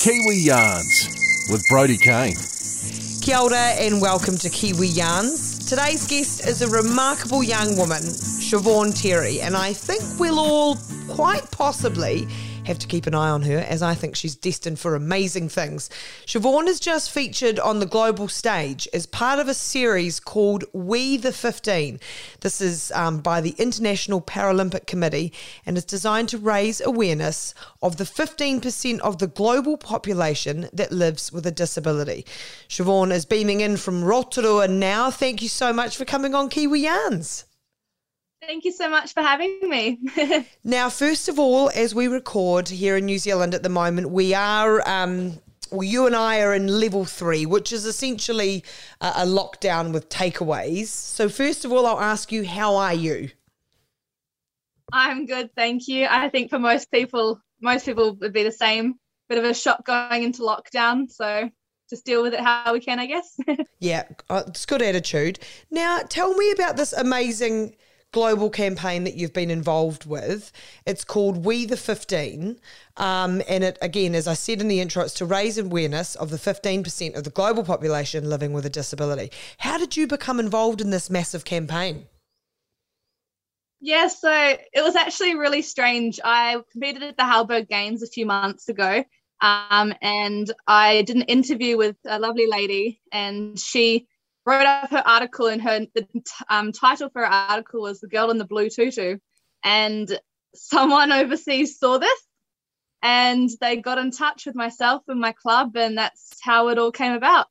Kiwi Yarns with Brody Kane. Kia ora and welcome to Kiwi Yarns. Today's guest is a remarkable young woman, Siobhan Terry, and I think we'll all quite possibly have to keep an eye on her as I think she's destined for amazing things. Siobhan is just featured on the global stage as part of a series called We the 15. This is um, by the International Paralympic Committee and is designed to raise awareness of the 15% of the global population that lives with a disability. Siobhan is beaming in from Rotorua now. Thank you so much for coming on Kiwi Yarns. Thank you so much for having me. now, first of all, as we record here in New Zealand at the moment, we are. Um, well, you and I are in level three, which is essentially a, a lockdown with takeaways. So, first of all, I'll ask you, how are you? I'm good, thank you. I think for most people, most people would be the same. Bit of a shock going into lockdown, so just deal with it how we can, I guess. yeah, uh, it's good attitude. Now, tell me about this amazing global campaign that you've been involved with. It's called We the 15. Um, and it, again, as I said in the intro, it's to raise awareness of the 15% of the global population living with a disability. How did you become involved in this massive campaign? Yeah, so it was actually really strange. I competed at the Halberg Games a few months ago. Um, and I did an interview with a lovely lady, and she wrote up her article and her the um, title for her article was the girl in the blue tutu. And someone overseas saw this and they got in touch with myself and my club and that's how it all came about.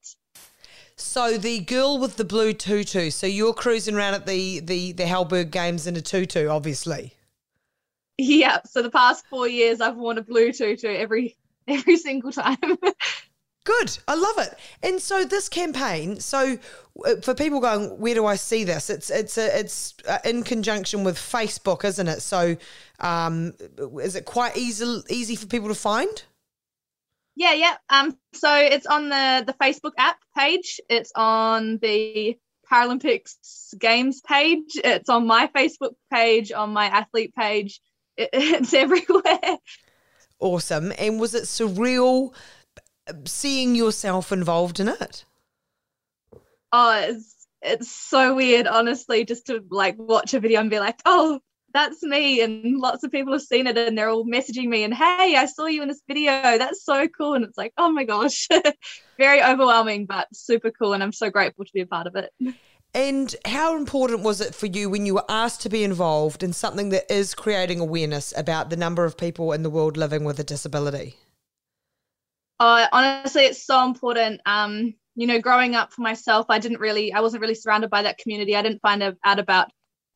So the girl with the blue tutu so you're cruising around at the the the halberg games in a tutu obviously. Yeah so the past four years i've worn a blue tutu every every single time Good. I love it. And so this campaign, so uh, for people going, where do I see this? It's it's a, it's uh, in conjunction with Facebook, isn't it? So um, is it quite easy easy for people to find? Yeah, yeah. Um, so it's on the the Facebook app page. It's on the Paralympics Games page. It's on my Facebook page, on my athlete page. It, it's everywhere. Awesome. And was it surreal? Seeing yourself involved in it? Oh, it's it's so weird, honestly, just to like watch a video and be like, oh, that's me. And lots of people have seen it and they're all messaging me and hey, I saw you in this video. That's so cool. And it's like, oh my gosh, very overwhelming, but super cool. And I'm so grateful to be a part of it. And how important was it for you when you were asked to be involved in something that is creating awareness about the number of people in the world living with a disability? Uh, honestly, it's so important. Um, you know, growing up for myself, I didn't really, I wasn't really surrounded by that community. I didn't find out about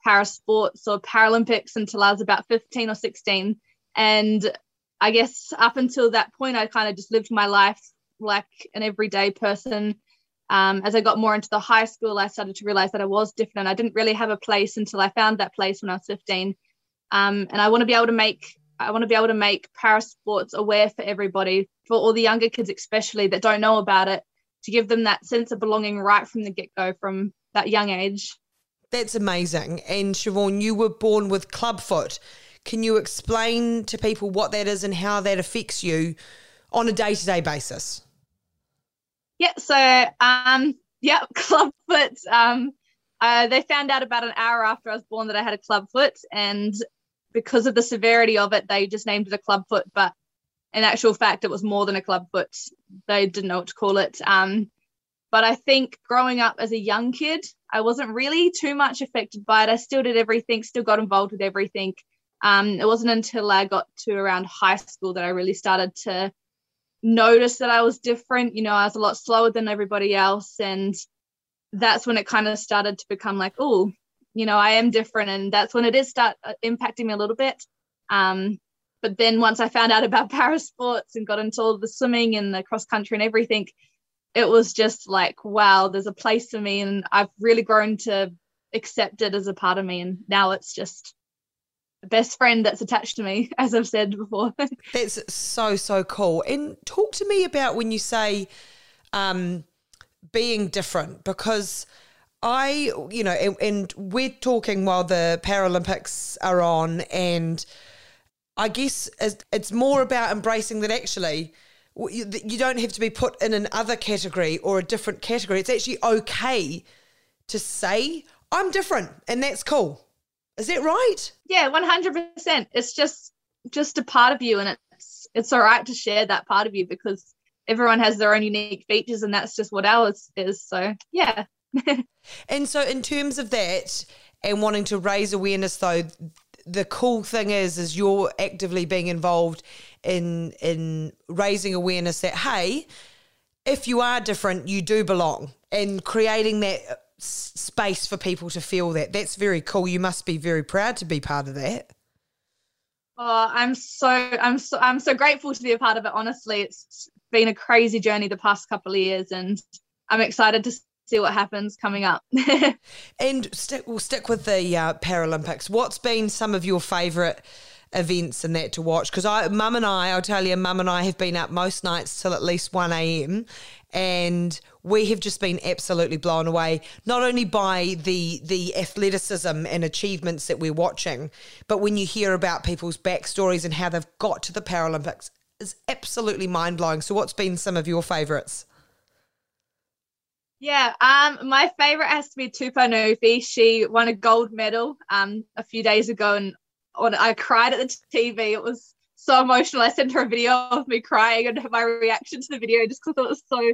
para sports or Paralympics until I was about 15 or 16. And I guess up until that point, I kind of just lived my life like an everyday person. Um, as I got more into the high school, I started to realize that I was different. And I didn't really have a place until I found that place when I was 15. Um, and I want to be able to make I want to be able to make para sports aware for everybody, for all the younger kids especially that don't know about it, to give them that sense of belonging right from the get go, from that young age. That's amazing. And Siobhan, you were born with clubfoot. Can you explain to people what that is and how that affects you on a day to day basis? Yeah, so um, yeah, clubfoot. Um, uh, they found out about an hour after I was born that I had a clubfoot, and because of the severity of it, they just named it a club foot. But in actual fact, it was more than a clubfoot. They didn't know what to call it. Um, but I think growing up as a young kid, I wasn't really too much affected by it. I still did everything, still got involved with everything. Um, it wasn't until I got to around high school that I really started to notice that I was different. You know, I was a lot slower than everybody else. And that's when it kind of started to become like, oh, you know, I am different. And that's when it is start uh, impacting me a little bit. Um, but then once I found out about para sports and got into all the swimming and the cross country and everything, it was just like, wow, there's a place for me. And I've really grown to accept it as a part of me. And now it's just the best friend that's attached to me, as I've said before. that's so, so cool. And talk to me about when you say um, being different, because – I, you know, and, and we're talking while the Paralympics are on, and I guess it's more about embracing that actually you don't have to be put in another category or a different category. It's actually okay to say I'm different, and that's cool. Is that right? Yeah, one hundred percent. It's just just a part of you, and it's it's all right to share that part of you because everyone has their own unique features, and that's just what ours is. So yeah. And so, in terms of that, and wanting to raise awareness, though, the cool thing is, is you're actively being involved in in raising awareness that hey, if you are different, you do belong, and creating that space for people to feel that. That's very cool. You must be very proud to be part of that. Oh, I'm so I'm so I'm so grateful to be a part of it. Honestly, it's been a crazy journey the past couple of years, and I'm excited to see what happens coming up. and stick, we'll stick with the uh, Paralympics. What's been some of your favourite events and that to watch? Because I, Mum and I, I'll tell you, Mum and I have been up most nights till at least one a.m. and we have just been absolutely blown away, not only by the the athleticism and achievements that we're watching, but when you hear about people's backstories and how they've got to the Paralympics, is absolutely mind blowing. So, what's been some of your favourites? Yeah, um, my favorite has to be Tupou Neiufi. She won a gold medal um a few days ago, and on, I cried at the TV. It was so emotional. I sent her a video of me crying and my reaction to the video just because it was so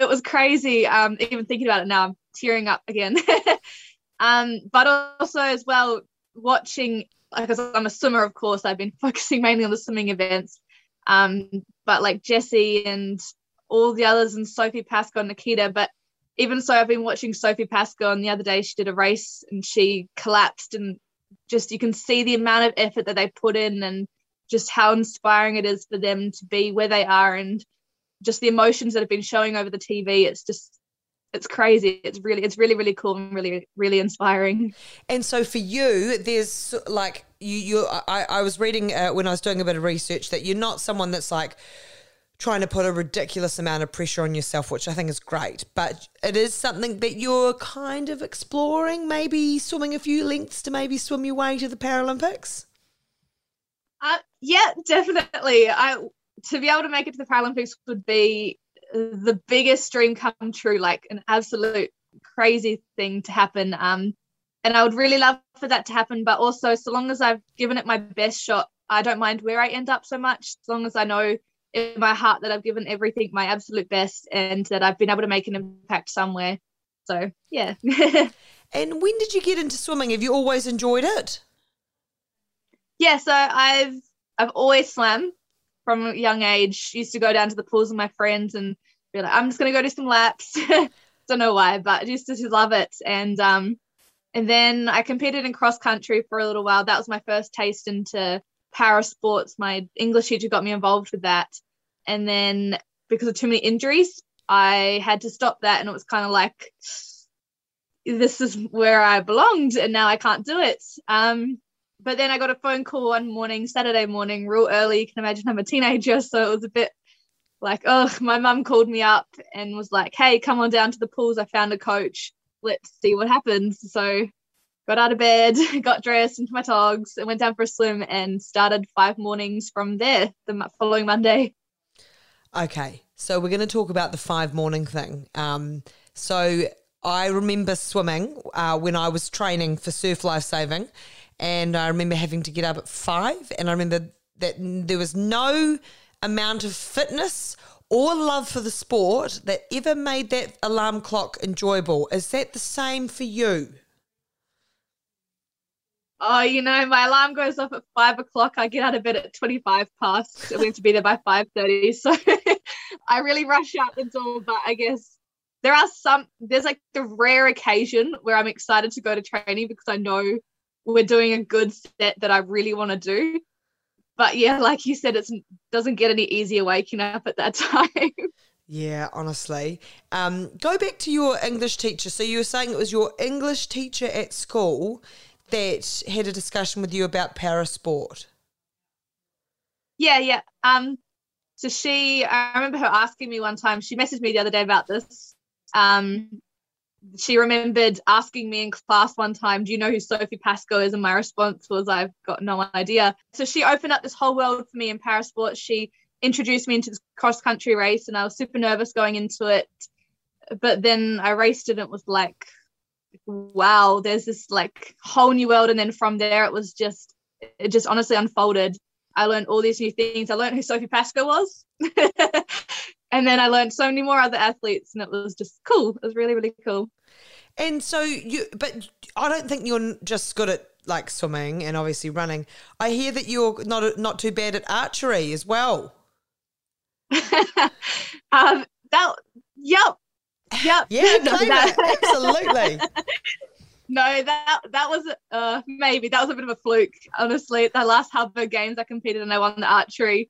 it was crazy. Um, even thinking about it now, I'm tearing up again. um, but also as well watching because I'm a swimmer, of course, I've been focusing mainly on the swimming events. Um, but like Jesse and all the others and Sophie Pascoe and Nikita. But even so, I've been watching Sophie Pascoe, and the other day she did a race and she collapsed, and just you can see the amount of effort that they put in, and just how inspiring it is for them to be where they are, and just the emotions that have been showing over the TV. It's just it's crazy. It's really it's really really cool and really really inspiring. And so for you, there's like you you I I was reading uh, when I was doing a bit of research that you're not someone that's like trying to put a ridiculous amount of pressure on yourself, which I think is great. But it is something that you're kind of exploring, maybe swimming a few lengths to maybe swim your way to the Paralympics. Uh, yeah, definitely. I to be able to make it to the Paralympics would be the biggest dream come true, like an absolute crazy thing to happen. Um, and I would really love for that to happen. But also, so long as I've given it my best shot, I don't mind where I end up so much, as long as I know in my heart that I've given everything my absolute best and that I've been able to make an impact somewhere. So yeah. and when did you get into swimming? Have you always enjoyed it? Yeah, so I've I've always swam from a young age. Used to go down to the pools with my friends and be like, I'm just gonna go do some laps. Don't know why, but I used to love it. And um and then I competed in cross country for a little while. That was my first taste into para sports. My English teacher got me involved with that. And then because of too many injuries, I had to stop that. And it was kind of like, this is where I belonged, and now I can't do it. Um, but then I got a phone call one morning, Saturday morning, real early. You can imagine I'm a teenager, so it was a bit like, oh, my mum called me up and was like, hey, come on down to the pools. I found a coach. Let's see what happens. So got out of bed, got dressed into my togs, and went down for a swim and started five mornings from there the following Monday. Okay, so we're going to talk about the five morning thing. Um, so I remember swimming uh, when I was training for surf life saving, and I remember having to get up at five, and I remember that there was no amount of fitness or love for the sport that ever made that alarm clock enjoyable. Is that the same for you? oh, you know, my alarm goes off at five o'clock. I get out of bed at 25 past. We have to be there by 5.30. So I really rush out the door. But I guess there are some, there's like the rare occasion where I'm excited to go to training because I know we're doing a good set that I really want to do. But yeah, like you said, it doesn't get any easier waking up at that time. Yeah, honestly. Um, go back to your English teacher. So you were saying it was your English teacher at school that had a discussion with you about para sport. Yeah, yeah. Um, so she, I remember her asking me one time. She messaged me the other day about this. Um, she remembered asking me in class one time, "Do you know who Sophie Pascoe is?" And my response was, "I've got no idea." So she opened up this whole world for me in para sport. She introduced me into this cross country race, and I was super nervous going into it. But then I raced it, and it was like, wow, there's this like whole new world. And then from there, it was just, it just honestly unfolded. I learned all these new things. I learned who Sophie Pascoe was. and then I learned so many more other athletes, and it was just cool. It was really, really cool. And so you, but I don't think you're just good at like swimming and obviously running. I hear that you're not not too bad at archery as well. um, that, yep, yep. Yeah, no, that, absolutely. No, that that was uh maybe that was a bit of a fluke. Honestly, the last Halberg Games I competed and I won the archery,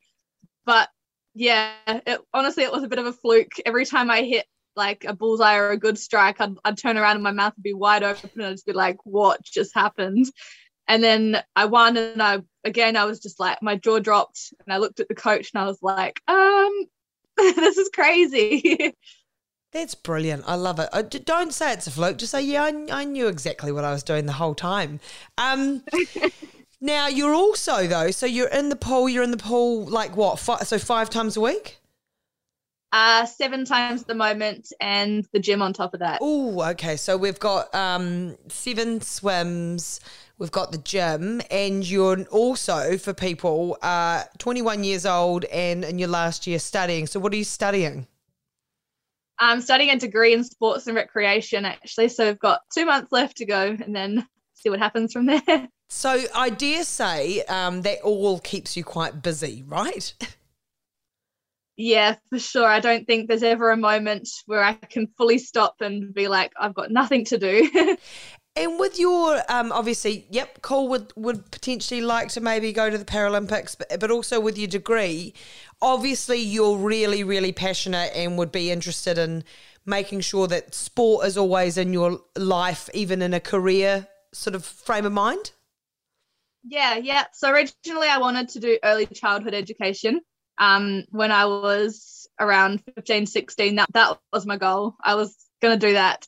but yeah, it, honestly it was a bit of a fluke. Every time I hit like a bullseye or a good strike, I'd, I'd turn around and my mouth would be wide open and I'd just be like, what just happened? And then I won and I again I was just like my jaw dropped and I looked at the coach and I was like, um, this is crazy. That's brilliant. I love it. Uh, don't say it's a fluke. Just say, yeah, I, I knew exactly what I was doing the whole time. Um, now you're also though, so you're in the pool. You're in the pool like what? Five, so five times a week. Uh, seven times at the moment, and the gym on top of that. Oh, okay. So we've got um, seven swims. We've got the gym, and you're also for people uh, 21 years old and in your last year studying. So, what are you studying? I'm studying a degree in sports and recreation, actually. So, we've got two months left to go, and then see what happens from there. So, I dare say um, that all keeps you quite busy, right? yeah, for sure. I don't think there's ever a moment where I can fully stop and be like, I've got nothing to do. and with your, um, obviously, yep, Cole would, would potentially like to maybe go to the Paralympics, but, but also with your degree, obviously you're really, really passionate and would be interested in making sure that sport is always in your life, even in a career sort of frame of mind. Yeah, yeah. So originally I wanted to do early childhood education um, when I was around 15, 16. That, that was my goal. I was going to do that.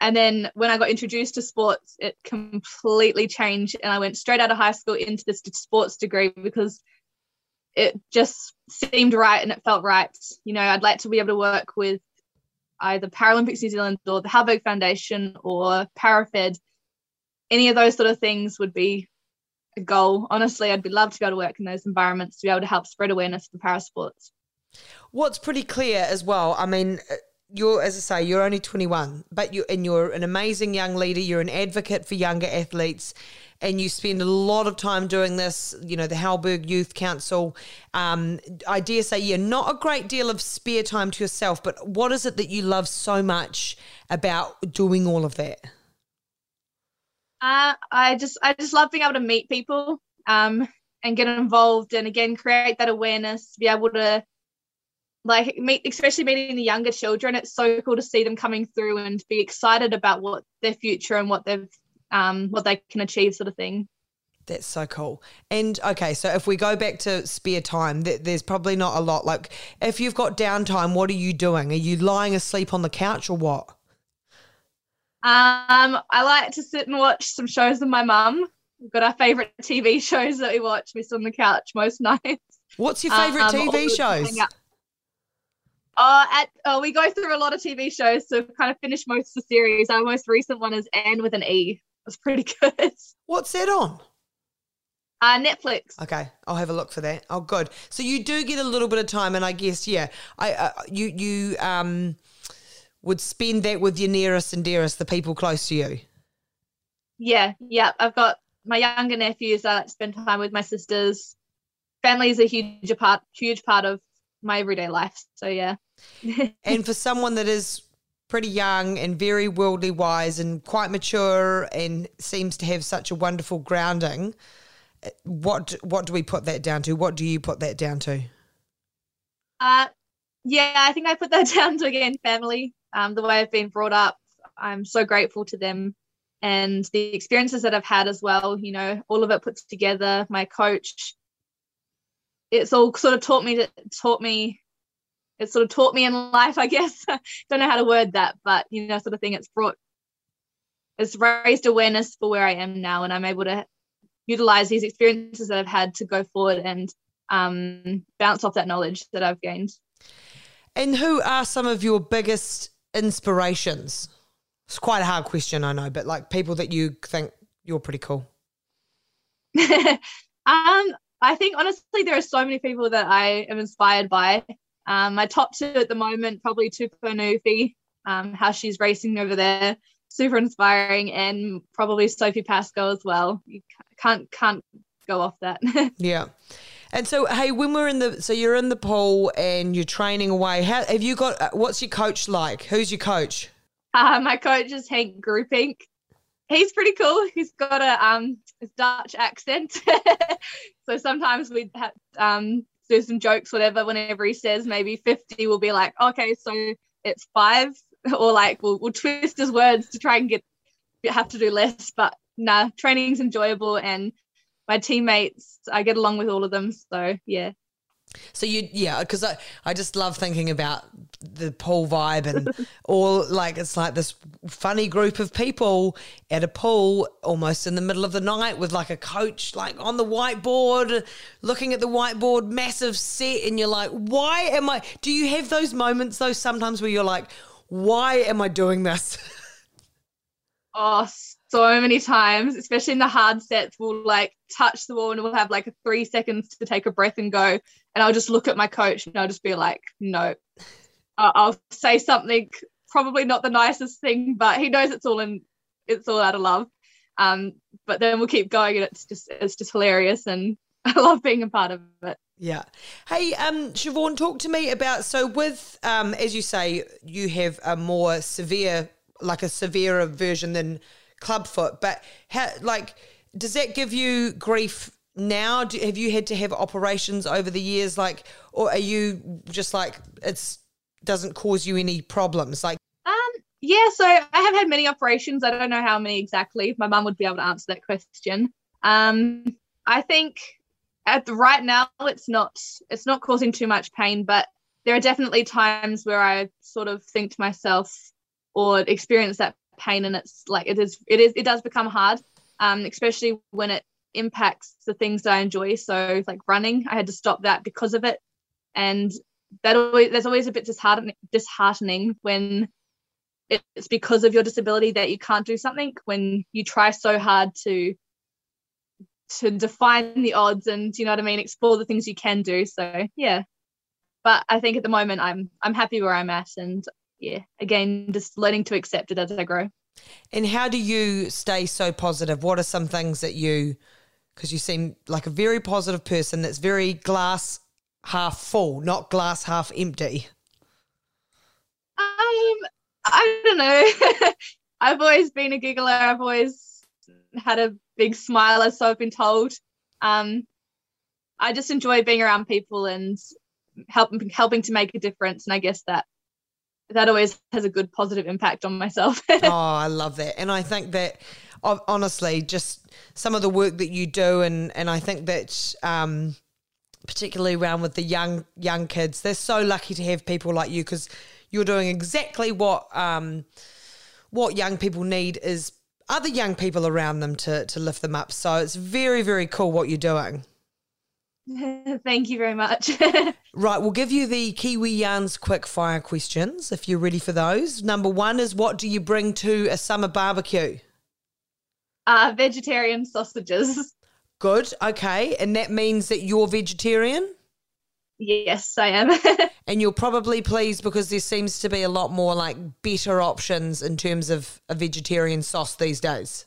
And then when I got introduced to sports, it completely changed. And I went straight out of high school into this sports degree because it just seemed right and it felt right. You know, I'd like to be able to work with either Paralympics New Zealand or the Halberg Foundation or Parafed. Any of those sort of things would be a goal. Honestly, I'd be love to be able to work in those environments to be able to help spread awareness for parasports. What's pretty clear as well, I mean, you're as I say, you're only 21, but you and you're an amazing young leader. You're an advocate for younger athletes, and you spend a lot of time doing this. You know, the Halberg Youth Council. Um, I dare say, yeah, not a great deal of spare time to yourself. But what is it that you love so much about doing all of that? Uh, I just I just love being able to meet people um, and get involved and again create that awareness, be able to like especially meeting the younger children. It's so cool to see them coming through and be excited about what their future and what they've um, what they can achieve, sort of thing. That's so cool. And okay, so if we go back to spare time, there's probably not a lot. Like, if you've got downtime, what are you doing? Are you lying asleep on the couch or what? Um, I like to sit and watch some shows with my mum. We've got our favourite TV shows that we watch. We sit on the couch most nights. What's your favourite um, TV shows? Uh, at uh, we go through a lot of TV shows, so kind of finished most of the series. Our most recent one is Anne with an E. It was pretty good. What's that on? Uh, Netflix. Okay, I'll have a look for that. Oh, good. So you do get a little bit of time, and I guess yeah, I uh, you you um would spend that with your nearest and dearest, the people close to you. Yeah, yeah. I've got my younger nephews. I like to spend time with my sisters. Family is a huge part, huge part of my everyday life. So yeah. and for someone that is pretty young and very worldly wise and quite mature and seems to have such a wonderful grounding, what what do we put that down to? What do you put that down to? Uh, yeah, I think I put that down to again family um, the way I've been brought up. I'm so grateful to them and the experiences that I've had as well. You know, all of it put together. My coach, it's all sort of taught me to taught me. It sort of taught me in life, I guess. Don't know how to word that, but you know, sort of thing. It's brought, it's raised awareness for where I am now, and I'm able to utilize these experiences that I've had to go forward and um, bounce off that knowledge that I've gained. And who are some of your biggest inspirations? It's quite a hard question, I know, but like people that you think you're pretty cool. um, I think honestly, there are so many people that I am inspired by. Um, my top two at the moment, probably Tupou Neiufi, um, how she's racing over there, super inspiring, and probably Sophie Pascoe as well. You can't can't go off that. yeah. And so, hey, when we're in the, so you're in the pool and you're training away. How have you got? Uh, what's your coach like? Who's your coach? Uh, my coach is Hank Groupink. He's pretty cool. He's got a um Dutch accent, so sometimes we have um do some jokes, whatever. Whenever he says maybe fifty, we'll be like, okay, so it's five, or like we'll, we'll twist his words to try and get have to do less. But nah, training's enjoyable and my teammates, I get along with all of them. So yeah. So you, yeah, because I, I just love thinking about the pool vibe and all like it's like this funny group of people at a pool almost in the middle of the night with like a coach like on the whiteboard, looking at the whiteboard, massive set, and you're like, why am I? Do you have those moments though sometimes where you're like, why am I doing this? Oh, so many times, especially in the hard sets, we'll like touch the wall and we'll have like three seconds to take a breath and go. And I'll just look at my coach and I'll just be like, no. I'll say something, probably not the nicest thing, but he knows it's all in, it's all out of love. Um, but then we'll keep going and it's just, it's just hilarious. And I love being a part of it. Yeah. Hey, um, Siobhan, talk to me about so with um, as you say, you have a more severe, like a severer version than clubfoot. But how, like, does that give you grief now? Do, have you had to have operations over the years, like, or are you just like it's doesn't cause you any problems? Like, um, yeah. So I have had many operations. I don't know how many exactly. My mum would be able to answer that question. Um, I think at the right now it's not it's not causing too much pain, but there are definitely times where I sort of think to myself or experience that pain and it's like it is it is it does become hard um especially when it impacts the things that I enjoy. So like running I had to stop that because of it. And that always there's always a bit disheartening disheartening when it's because of your disability that you can't do something when you try so hard to to define the odds and you know what I mean explore the things you can do. So yeah. But I think at the moment I'm I'm happy where I'm at and yeah, again, just learning to accept it as I grow. And how do you stay so positive? What are some things that you, because you seem like a very positive person that's very glass half full, not glass half empty? Um, I don't know. I've always been a giggler. I've always had a big smiler, so I've been told. Um, I just enjoy being around people and helping helping to make a difference. And I guess that that always has a good positive impact on myself. oh, I love that. And I think that honestly, just some of the work that you do, and, and I think that um, particularly around with the young young kids, they're so lucky to have people like you because you're doing exactly what um, what young people need is other young people around them to to lift them up. So it's very very cool what you're doing. Thank you very much. right, we'll give you the Kiwi Yarns quick fire questions if you're ready for those. Number one is what do you bring to a summer barbecue? Uh, vegetarian sausages. Good, okay. And that means that you're vegetarian? Yes, I am. and you're probably pleased because there seems to be a lot more like better options in terms of a vegetarian sauce these days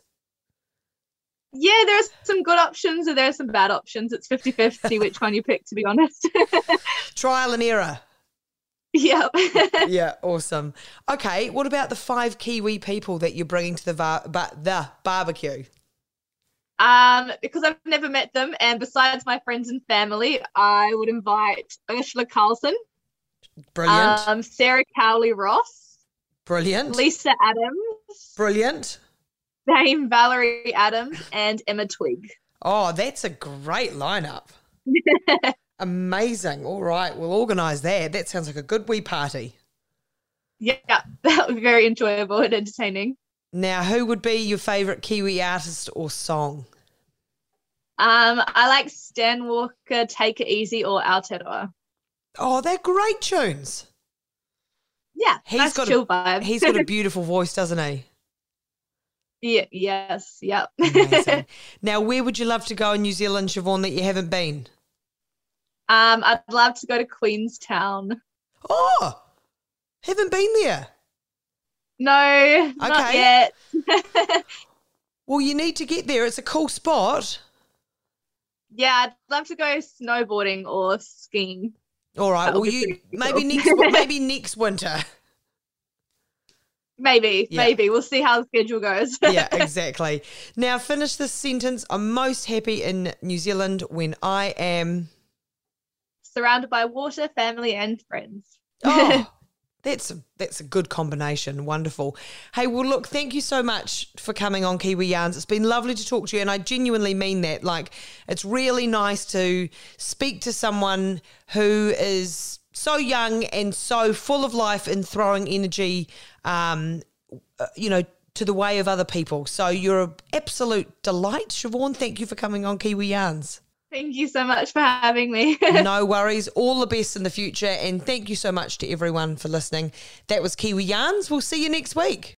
yeah, there's some good options and there's some bad options. It's 50 50 which one you pick, to be honest. Trial and error. Yep. yeah, awesome. Okay, what about the five Kiwi people that you're bringing to the bar- ba- the barbecue? Um, because I've never met them, and besides my friends and family, I would invite Ursula Carlson, brilliant. Um, Sarah Cowley Ross, brilliant. Lisa Adams, brilliant. Dame Valerie Adams and Emma Twigg. Oh, that's a great lineup. Amazing. All right, we'll organise that. That sounds like a good wee party. Yeah, that would be very enjoyable and entertaining. Now, who would be your favourite Kiwi artist or song? Um, I like Stan Walker, Take It Easy, or Aotearoa. Oh, they're great tunes. Yeah, He's nice got a- vibe. He's got a beautiful voice, doesn't he? Yeah, yes, yep. Now, where would you love to go in New Zealand, Siobhan, that you haven't been? um, I'd love to go to Queenstown. Oh, haven't been there. No, not Okay. yet. Well, you need to get there. It's a cool spot. yeah, I'd love to go snowboarding or skiing. All right. That Well, you pretty maybe cool. next maybe next winter. Maybe, Yeah. maybe we'll see how the schedule goes. yeah, exactly. Now, finish this sentence. I'm most happy in New Zealand when I am. Surrounded by water, family, and friends. Oh, that's a, that's a good combination. Wonderful. Hey, well, look, thank you so much for coming on Kiwi Yarns. It's been lovely to talk to you, and I genuinely mean that. Like, it's really nice to speak to someone who is so young and so full of life and throwing energy, um, uh, you know, to the way of other people. So you're an absolute delight, Siobhan. Thank you for coming on Kiwi Yarns. Thank you so much for having me. no worries. All the best in the future. And thank you so much to everyone for listening. That was Kiwi Yarns. We'll see you next week.